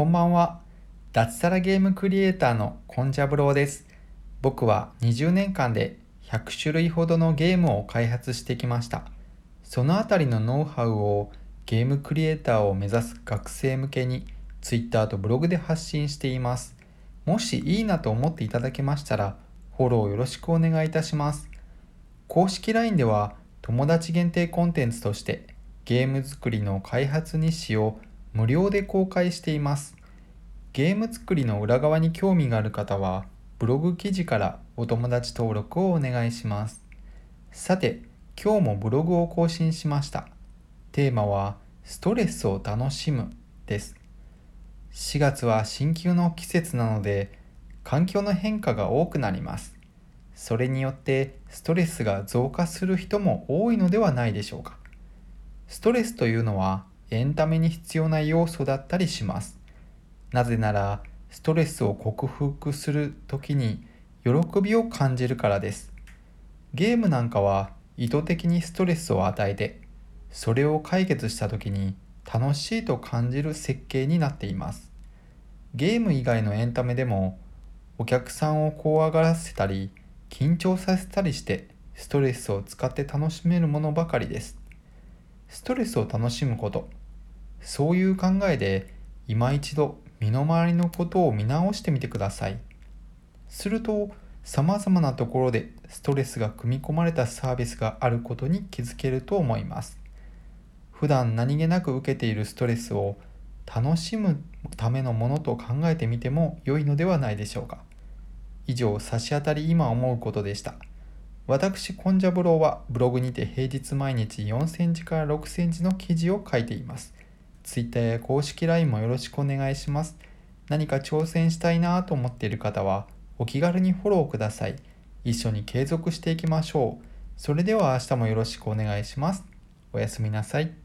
こんばんは。脱サラゲームクリエイターのコンジャブローです。僕は20年間で100種類ほどのゲームを開発してきました。そのあたりのノウハウをゲームクリエイターを目指す学生向けに Twitter とブログで発信しています。もしいいなと思っていただけましたら、フォローよろしくお願いいたします。公式 LINE では友達限定コンテンツとしてゲーム作りの開発日誌を無料で公開しています。ゲーム作りの裏側に興味がある方はブログ記事からお友達登録をお願いします。さて、今日もブログを更新しました。テーマはストレスを楽しむです。4月は新旧の季節なので環境の変化が多くなります。それによってストレスが増加する人も多いのではないでしょうか。ストレスというのはエンタメに必要な要素だったりします。なぜなら、ストレスを克服する時に喜びを感じるからです。ゲームなんかは意図的にストレスを与えて、それを解決した時に楽しいと感じる設計になっています。ゲーム以外のエンタメでも、お客さんを怖がらせたり、緊張させたりしてストレスを使って楽しめるものばかりです。ストレスを楽しむこと。そういう考えで今一度身の回りのことを見直してみてください。するとさまざまなところでストレスが組み込まれたサービスがあることに気づけると思います。普段何気なく受けているストレスを楽しむためのものと考えてみても良いのではないでしょうか。以上差し当たり今思うことでした。私コンジャブローはブログにて平日毎日4センチから6センチの記事を書いています Twitter や公式 LINE もよろしくお願いします。何か挑戦したいなと思っている方はお気軽にフォローください。一緒に継続していきましょう。それでは明日もよろしくお願いします。おやすみなさい。